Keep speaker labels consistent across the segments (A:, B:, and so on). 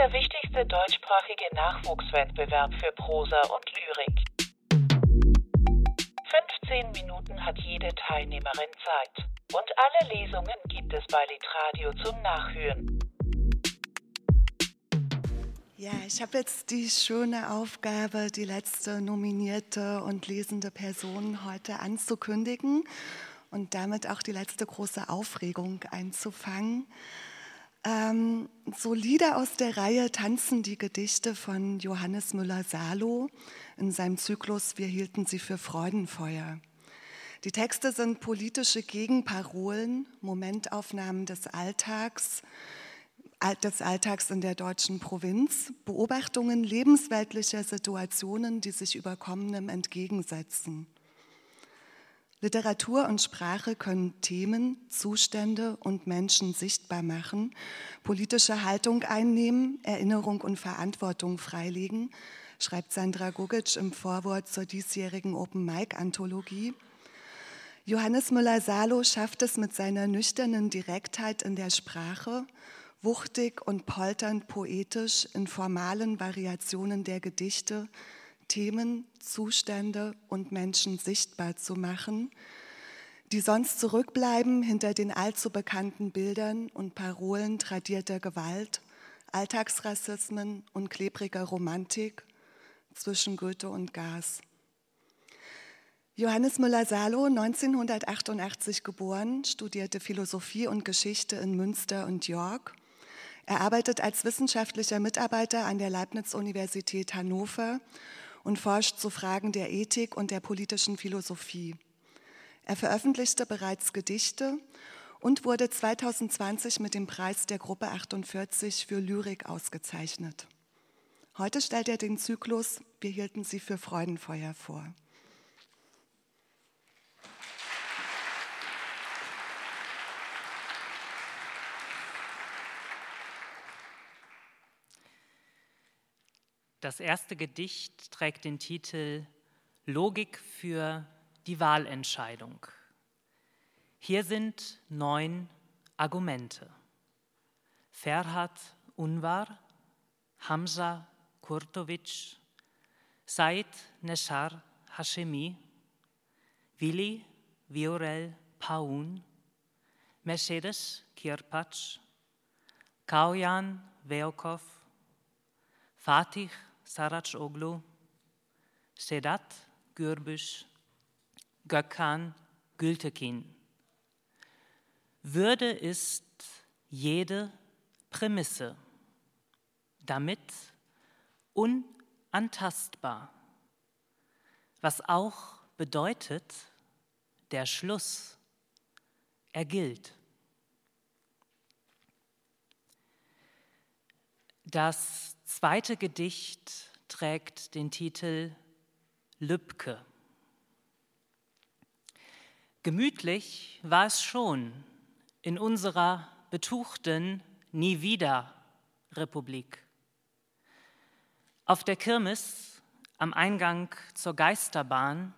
A: der wichtigste deutschsprachige Nachwuchswettbewerb für Prosa und Lyrik. 15 Minuten hat jede Teilnehmerin Zeit. Und alle Lesungen gibt es bei Litradio zum Nachhören.
B: Ja, ich habe jetzt die schöne Aufgabe, die letzte nominierte und lesende Person heute anzukündigen und damit auch die letzte große Aufregung einzufangen. Ähm, so Lieder aus der Reihe Tanzen die Gedichte von Johannes Müller-Salo in seinem Zyklus Wir hielten sie für Freudenfeuer. Die Texte sind politische Gegenparolen, Momentaufnahmen des Alltags, des Alltags in der deutschen Provinz, Beobachtungen lebensweltlicher Situationen, die sich Überkommenem entgegensetzen. Literatur und Sprache können Themen, Zustände und Menschen sichtbar machen, politische Haltung einnehmen, Erinnerung und Verantwortung freilegen, schreibt Sandra Gugic im Vorwort zur diesjährigen Open Mic Anthologie. Johannes Müller-Salo schafft es mit seiner nüchternen Direktheit in der Sprache, wuchtig und polternd poetisch in formalen Variationen der Gedichte, Themen, Zustände und Menschen sichtbar zu machen, die sonst zurückbleiben hinter den allzu bekannten Bildern und Parolen tradierter Gewalt, Alltagsrassismen und klebriger Romantik zwischen Goethe und Gas. Johannes Müller-Salo, 1988 geboren, studierte Philosophie und Geschichte in Münster und York. Er arbeitet als wissenschaftlicher Mitarbeiter an der Leibniz-Universität Hannover und forscht zu Fragen der Ethik und der politischen Philosophie. Er veröffentlichte bereits Gedichte und wurde 2020 mit dem Preis der Gruppe 48 für Lyrik ausgezeichnet. Heute stellt er den Zyklus Wir hielten sie für Freudenfeuer vor.
C: Das erste Gedicht trägt den Titel Logik für die Wahlentscheidung. Hier sind neun Argumente. Ferhat Unvar, Hamza Kurtovic, Said Neshar Hashemi, Willi Viorel Paun, Mercedes Kirpatsch, Kaujan Veokov, Fatih Saracoglu, Sedat Gürbüz, Gökhan Gültekin. Würde ist jede Prämisse, damit unantastbar, was auch bedeutet, der Schluss, er gilt. Das zweite Gedicht trägt den Titel Lübke. Gemütlich war es schon in unserer betuchten Nie wieder Republik. Auf der Kirmes am Eingang zur Geisterbahn,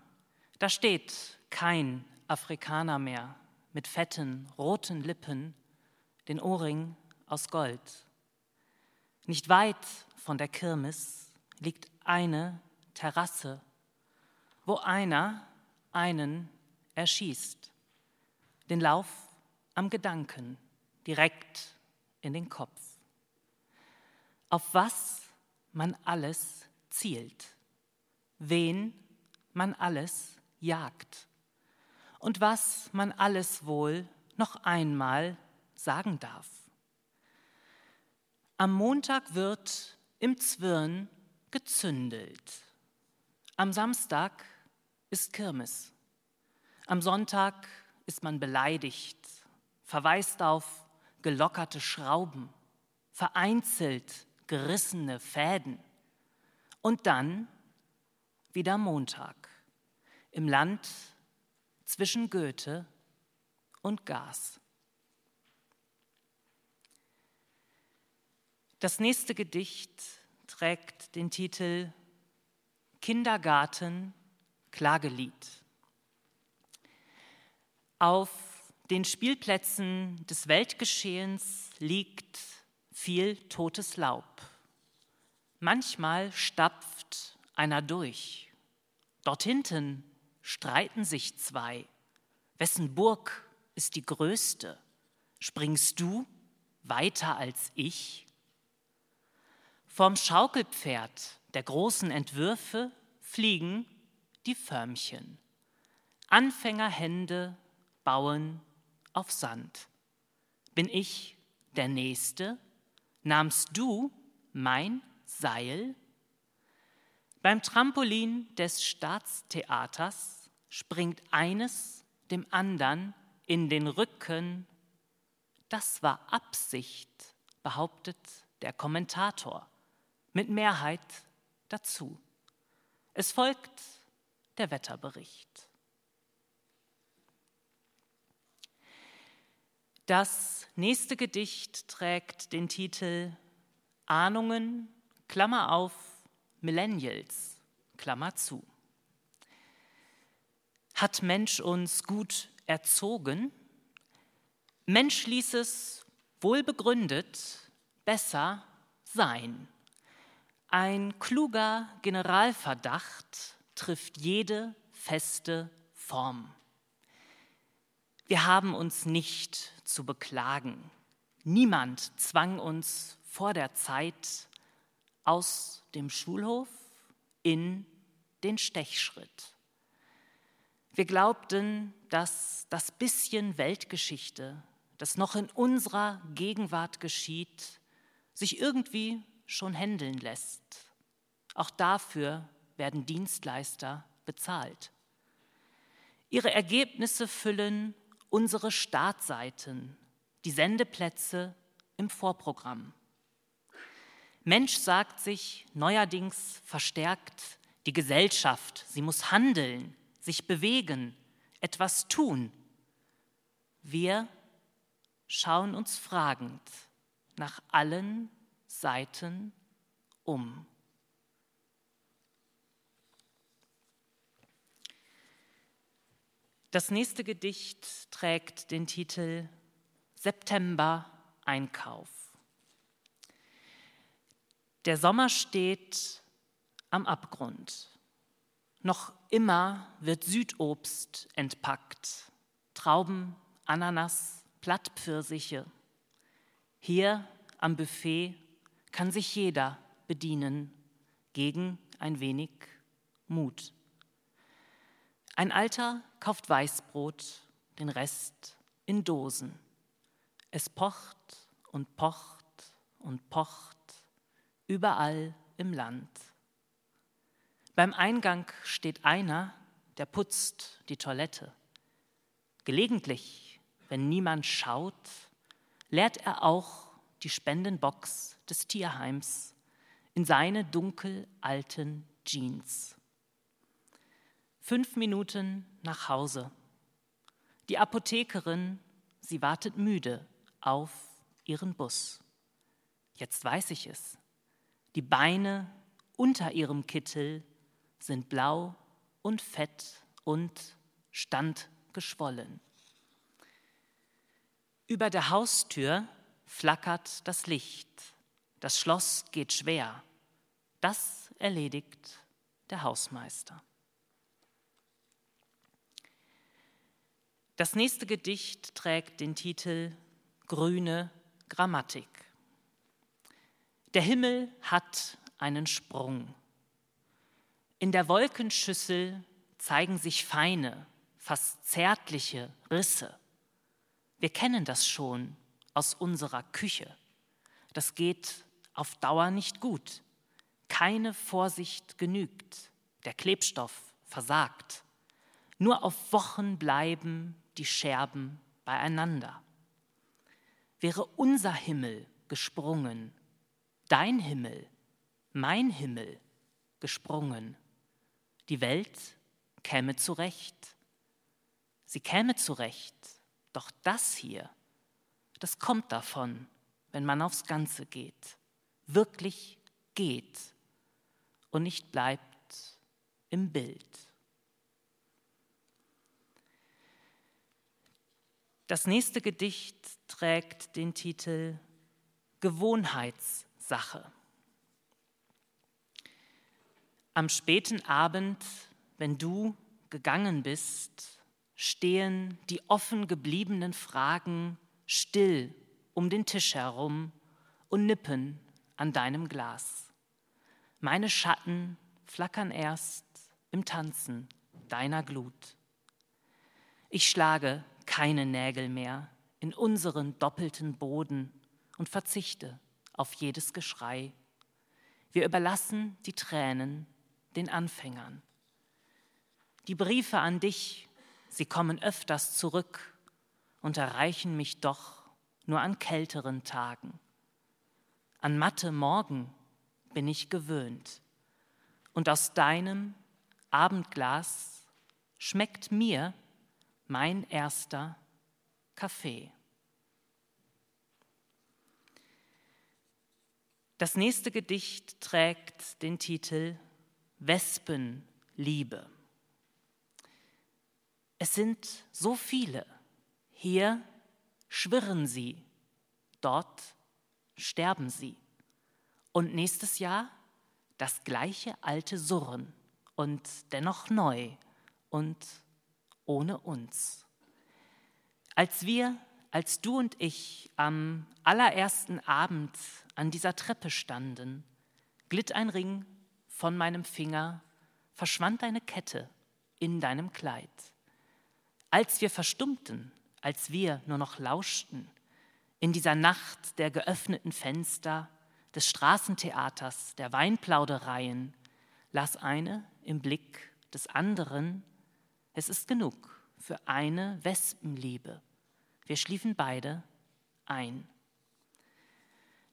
C: da steht kein Afrikaner mehr mit fetten, roten Lippen, den Ohrring aus Gold. Nicht weit von der Kirmes liegt eine Terrasse, wo einer einen erschießt. Den Lauf am Gedanken direkt in den Kopf. Auf was man alles zielt, wen man alles jagt und was man alles wohl noch einmal sagen darf. Am Montag wird im Zwirn gezündelt. Am Samstag ist Kirmes. Am Sonntag ist man beleidigt, verweist auf gelockerte Schrauben, vereinzelt gerissene Fäden. Und dann wieder Montag im Land zwischen Goethe und Gas. Das nächste Gedicht trägt den Titel Kindergarten Klagelied. Auf den Spielplätzen des Weltgeschehens liegt viel totes Laub. manchmal stapft einer durch. Dort hinten streiten sich zwei. Wessen Burg ist die größte? Springst du weiter als ich? Vom Schaukelpferd der großen Entwürfe fliegen die Förmchen. Anfängerhände bauen auf Sand. Bin ich der Nächste? Nahmst du mein Seil? Beim Trampolin des Staatstheaters springt eines dem anderen in den Rücken. Das war Absicht, behauptet der Kommentator, mit Mehrheit dazu. Es folgt der Wetterbericht. Das nächste Gedicht trägt den Titel Ahnungen, Klammer auf, Millennials, Klammer zu. Hat Mensch uns gut erzogen? Mensch ließ es wohlbegründet besser sein. Ein kluger Generalverdacht trifft jede feste Form. Wir haben uns nicht zu beklagen. Niemand zwang uns vor der Zeit aus dem Schulhof in den Stechschritt. Wir glaubten, dass das bisschen Weltgeschichte, das noch in unserer Gegenwart geschieht, sich irgendwie schon händeln lässt. Auch dafür werden Dienstleister bezahlt. Ihre Ergebnisse füllen unsere Startseiten, die Sendeplätze im Vorprogramm. Mensch sagt sich neuerdings verstärkt, die Gesellschaft, sie muss handeln, sich bewegen, etwas tun. Wir schauen uns fragend nach allen Seiten um. Das nächste Gedicht trägt den Titel September Einkauf. Der Sommer steht am Abgrund. Noch immer wird Südobst entpackt. Trauben, Ananas, Plattpfirsiche. Hier am Buffet kann sich jeder bedienen gegen ein wenig Mut. Ein Alter kauft Weißbrot, den Rest in Dosen. Es pocht und pocht und pocht überall im Land. Beim Eingang steht einer, der putzt die Toilette. Gelegentlich, wenn niemand schaut, leert er auch die Spendenbox des Tierheims in seine dunkel alten Jeans. Fünf Minuten nach Hause. Die Apothekerin, sie wartet müde auf ihren Bus. Jetzt weiß ich es. Die Beine unter ihrem Kittel sind blau und fett und standgeschwollen. Über der Haustür flackert das Licht. Das Schloss geht schwer. Das erledigt der Hausmeister. Das nächste Gedicht trägt den Titel grüne Grammatik. Der Himmel hat einen Sprung. In der Wolkenschüssel zeigen sich feine, fast zärtliche Risse. Wir kennen das schon aus unserer Küche. Das geht auf Dauer nicht gut. Keine Vorsicht genügt. Der Klebstoff versagt. Nur auf Wochen bleiben die Scherben beieinander wäre unser Himmel gesprungen, dein Himmel, mein Himmel gesprungen. Die Welt käme zurecht. Sie käme zurecht. Doch das hier, das kommt davon, wenn man aufs Ganze geht, wirklich geht und nicht bleibt im Bild. Das nächste Gedicht trägt den Titel Gewohnheitssache. Am späten Abend, wenn du gegangen bist, stehen die offen gebliebenen Fragen still um den Tisch herum und nippen an deinem Glas. Meine Schatten flackern erst im Tanzen deiner Glut. Ich schlage keine Nägel mehr in unseren doppelten Boden und verzichte auf jedes Geschrei. Wir überlassen die Tränen den Anfängern. Die Briefe an dich, sie kommen öfters zurück und erreichen mich doch nur an kälteren Tagen. An matte Morgen bin ich gewöhnt. Und aus deinem Abendglas schmeckt mir mein erster Kaffee. Das nächste Gedicht trägt den Titel Wespenliebe. Es sind so viele. Hier schwirren sie, dort sterben sie. Und nächstes Jahr das gleiche alte Surren und dennoch neu und ohne uns. Als wir, als du und ich am allerersten Abend an dieser Treppe standen, glitt ein Ring von meinem Finger, verschwand eine Kette in deinem Kleid. Als wir verstummten, als wir nur noch lauschten, in dieser Nacht der geöffneten Fenster, des Straßentheaters, der Weinplaudereien, las eine im Blick des anderen, es ist genug für eine Wespenliebe. Wir schliefen beide ein.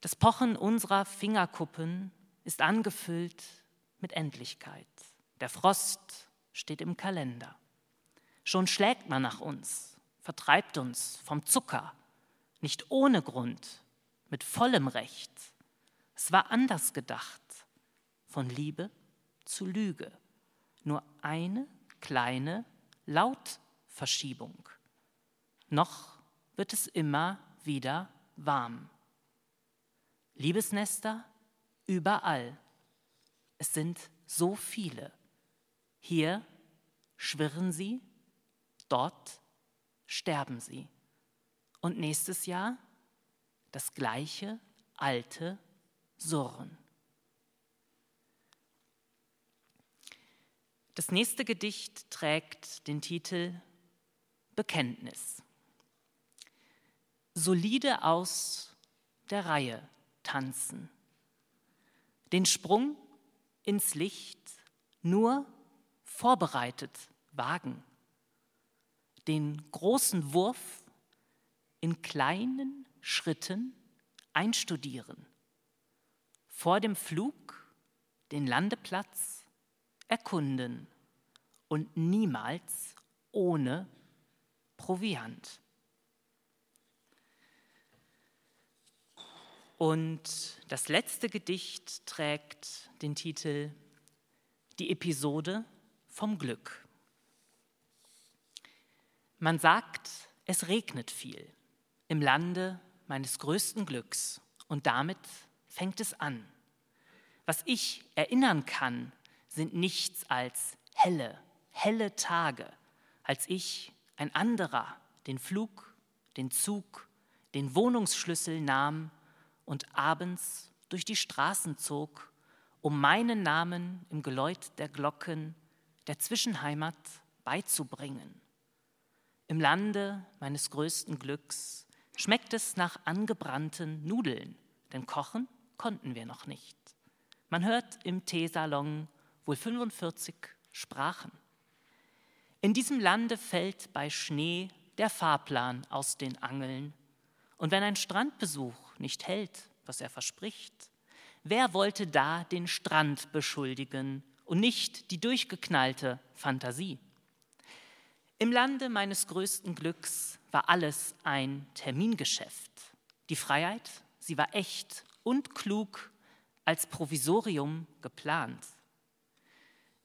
C: Das Pochen unserer Fingerkuppen ist angefüllt mit Endlichkeit. Der Frost steht im Kalender. Schon schlägt man nach uns, vertreibt uns vom Zucker, nicht ohne Grund, mit vollem Recht. Es war anders gedacht, von Liebe zu Lüge. Nur eine kleine Lautverschiebung. Noch wird es immer wieder warm. Liebesnester überall. Es sind so viele. Hier schwirren sie, dort sterben sie. Und nächstes Jahr das gleiche alte Surren. Das nächste Gedicht trägt den Titel Bekenntnis. Solide aus der Reihe tanzen. Den Sprung ins Licht nur vorbereitet wagen. Den großen Wurf in kleinen Schritten einstudieren. Vor dem Flug den Landeplatz erkunden und niemals ohne Proviant. Und das letzte Gedicht trägt den Titel Die Episode vom Glück. Man sagt, es regnet viel im Lande meines größten Glücks und damit fängt es an. Was ich erinnern kann, sind nichts als helle, helle Tage, als ich, ein anderer, den Flug, den Zug, den Wohnungsschlüssel nahm und abends durch die Straßen zog, um meinen Namen im Geläut der Glocken der Zwischenheimat beizubringen. Im Lande meines größten Glücks schmeckt es nach angebrannten Nudeln, denn kochen konnten wir noch nicht. Man hört im Teesalon wohl 45 Sprachen. In diesem Lande fällt bei Schnee der Fahrplan aus den Angeln. Und wenn ein Strandbesuch nicht hält, was er verspricht, wer wollte da den Strand beschuldigen und nicht die durchgeknallte Fantasie? Im Lande meines größten Glücks war alles ein Termingeschäft. Die Freiheit, sie war echt und klug als Provisorium geplant.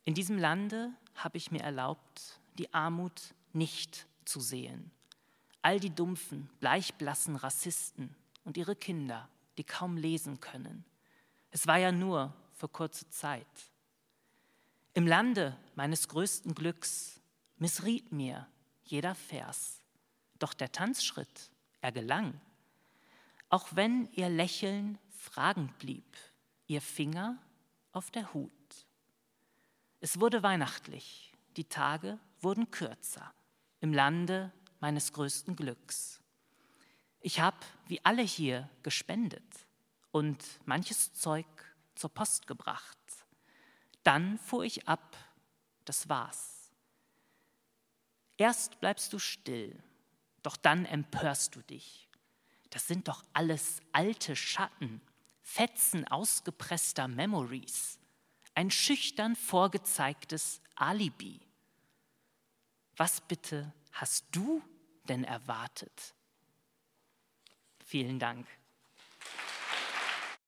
C: In diesem Lande habe ich mir erlaubt, die Armut nicht zu sehen. All die dumpfen, bleichblassen Rassisten und ihre Kinder, die kaum lesen können. Es war ja nur für kurze Zeit. Im Lande meines größten Glücks missriet mir jeder Vers, doch der Tanzschritt, er gelang. Auch wenn ihr Lächeln fragend blieb, ihr Finger auf der Hut. Es wurde weihnachtlich, die Tage wurden kürzer im Lande meines größten Glücks. Ich habe, wie alle hier, gespendet und manches Zeug zur Post gebracht. Dann fuhr ich ab, das war's. Erst bleibst du still, doch dann empörst du dich. Das sind doch alles alte Schatten, Fetzen ausgepresster Memories, ein schüchtern vorgezeigtes Alibi. Was bitte hast du denn erwartet? Vielen Dank.